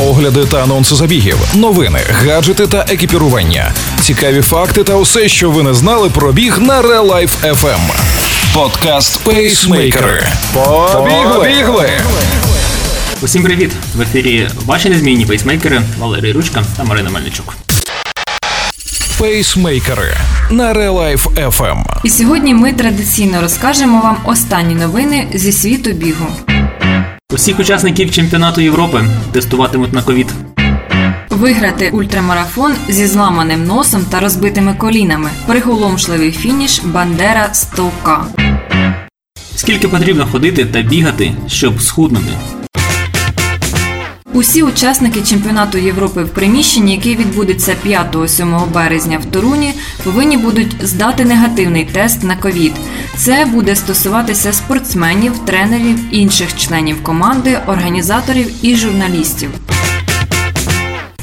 огляди та анонси забігів, новини, гаджети та екіпірування, цікаві факти та усе, що ви не знали про біг на Real Life FM. Подкаст Пейсмейкери. Побігли! Усім привіт! В ефірі ваші незмінні пейсмейкери Валерій Ручка та Марина Мельничук. Пейсмейкери на Real Life FM. І сьогодні ми традиційно розкажемо вам останні новини зі світу бігу. Усіх учасників чемпіонату Європи тестуватимуть на ковід. Виграти ультрамарафон зі зламаним носом та розбитими колінами. Приголомшливий фініш Бандера 100К. Скільки потрібно ходити та бігати, щоб схуднути? Усі учасники чемпіонату Європи в приміщенні, який відбудеться 5-7 березня в Торуні, повинні будуть здати негативний тест на ковід. Це буде стосуватися спортсменів, тренерів, інших членів команди, організаторів і журналістів.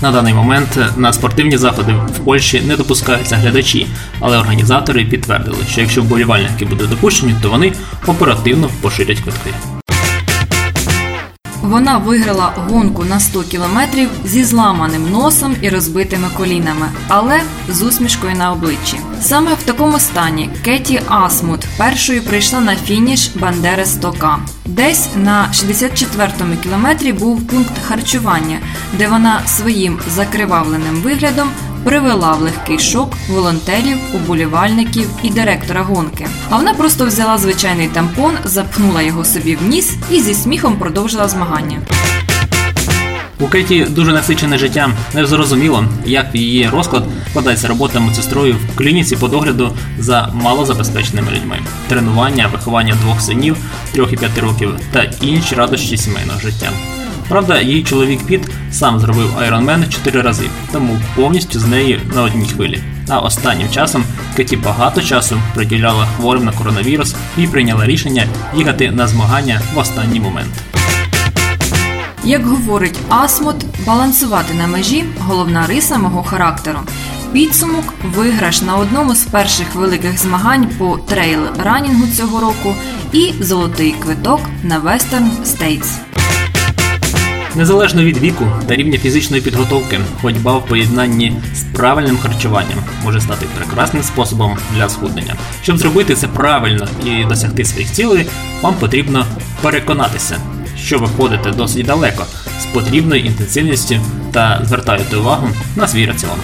На даний момент на спортивні заходи в Польщі не допускаються глядачі, але організатори підтвердили, що якщо вболівальники будуть допущені, то вони оперативно поширять квитки. Вона виграла гонку на 100 кілометрів зі зламаним носом і розбитими колінами, але з усмішкою на обличчі. Саме в такому стані Кеті Асмут першою прийшла на фініш Бандери 100К. Десь на 64-му кілометрі був пункт харчування, де вона своїм закривавленим виглядом привела в легкий шок волонтерів, уболівальників і директора гонки. А вона просто взяла звичайний тампон, запхнула його собі в ніс і зі сміхом продовжила змагання. У Кеті дуже насичене життя. Не зрозуміло, як її розклад складається робота медсестрою в клініці по догляду за малозабезпеченими людьми, тренування, виховання двох синів, трьох і п'яти років та інші радощі сімейного життя. Правда, її чоловік Піт сам зробив Ironman 4 рази, тому повністю з нею на одній хвилі. А останнім часом Кеті багато часу приділяла хворим на коронавірус і прийняла рішення їхати на змагання в останній момент. Як говорить Асмут, балансувати на межі головна риса мого характеру. Підсумок виграш на одному з перших великих змагань по trail running у цього року і золотий квиток на Western States. Незалежно від віку та рівня фізичної підготовки, ходьба в поєднанні з правильним харчуванням може стати прекрасним способом для схуднення. Щоб зробити це правильно і досягти своїх цілей, вам потрібно переконатися, що ви ходите досить далеко з потрібною інтенсивністю та звертаєте увагу на свій раціон.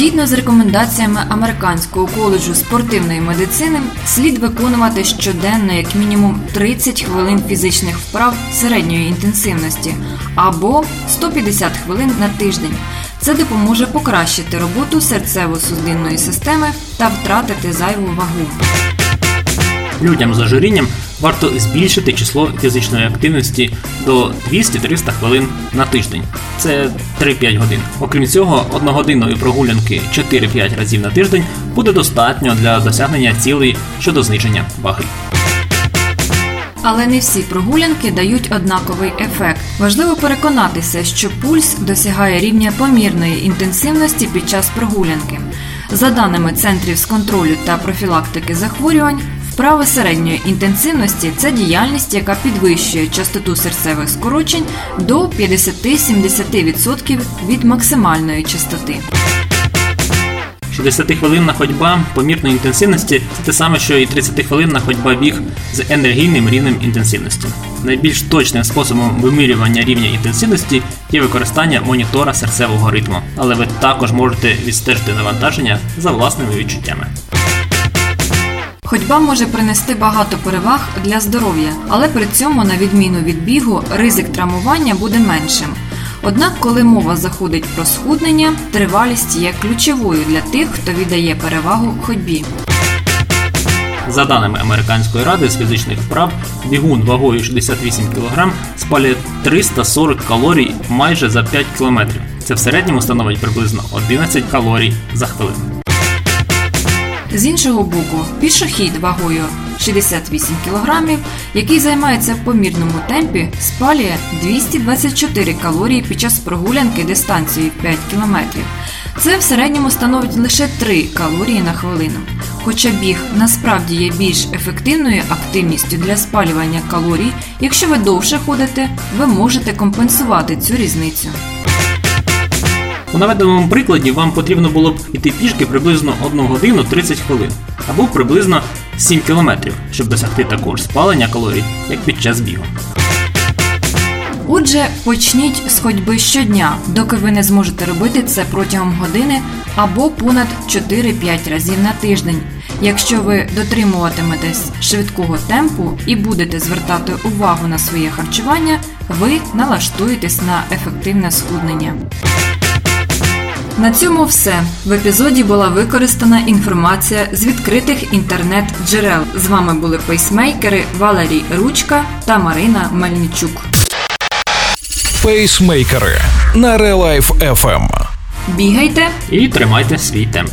Згідно з рекомендаціями Американського коледжу спортивної медицини, слід виконувати щоденно як мінімум 30 хвилин фізичних вправ середньої інтенсивності або 150 хвилин на тиждень. Це допоможе покращити роботу серцево-судинної системи та втратити зайву вагу. Людям з ожирінням варто збільшити число фізичної активності до 200-300 хвилин на тиждень. Це 3-5 годин. Окрім цього, одногодинної прогулянки 4-5 разів на тиждень буде достатньо для досягнення цілей щодо зниження ваги. Але не всі прогулянки дають однаковий ефект. Важливо переконатися, що пульс досягає рівня помірної інтенсивності під час прогулянки. За даними центрів з контролю та профілактики захворювань, вправи середньої інтенсивності це діяльність, яка підвищує частоту серцевих скорочень до 50-70% від максимальної частоти. 60-хвилинна ходьба помірної інтенсивності це те саме, що і 30-хвилинна ходьба біг з енергійним рівнем інтенсивності. Найбільш точним способом вимірювання рівня інтенсивності є використання монітора серцевого ритму, але ви також можете відстежити навантаження за власними відчуттями. Ходьба може принести багато переваг для здоров'я, але при цьому, на відміну від бігу, ризик травмування буде меншим. Однак, коли мова заходить про схуднення, тривалість є ключовою для тих, хто віддає перевагу ходьбі. За даними Американської ради з фізичних вправ, бігун вагою 68 кг спалює 340 калорій майже за 5 км. Це в середньому становить приблизно 11 калорій за хвилину. З іншого боку, пішохід вагою 68 кг, який займається в помірному темпі, спалює 224 калорії під час прогулянки дистанцією 5 км. Це в середньому становить лише 3 калорії на хвилину. Хоча біг насправді є більш ефективною активністю для спалювання калорій, якщо ви довше ходите, ви можете компенсувати цю різницю. У наведеному прикладі вам потрібно було б йти пішки приблизно 1 годину 30 хвилин або приблизно 7 кілометрів, щоб досягти такого ж спалення калорій, як під час бігу. Отже, почніть з ходьби щодня, доки ви не зможете робити це протягом години або понад 4-5 разів на тиждень. Якщо ви дотримуватиметесь швидкого темпу і будете звертати увагу на своє харчування, ви налаштуєтесь на ефективне схуднення. На цьому все. В епізоді була використана інформація з відкритих інтернет-джерел. З вами були пейсмейкери Валерій Ручка та Марина Мельничук. Пейсмейкери на Релайф FM. Бігайте! І тримайте свій темп.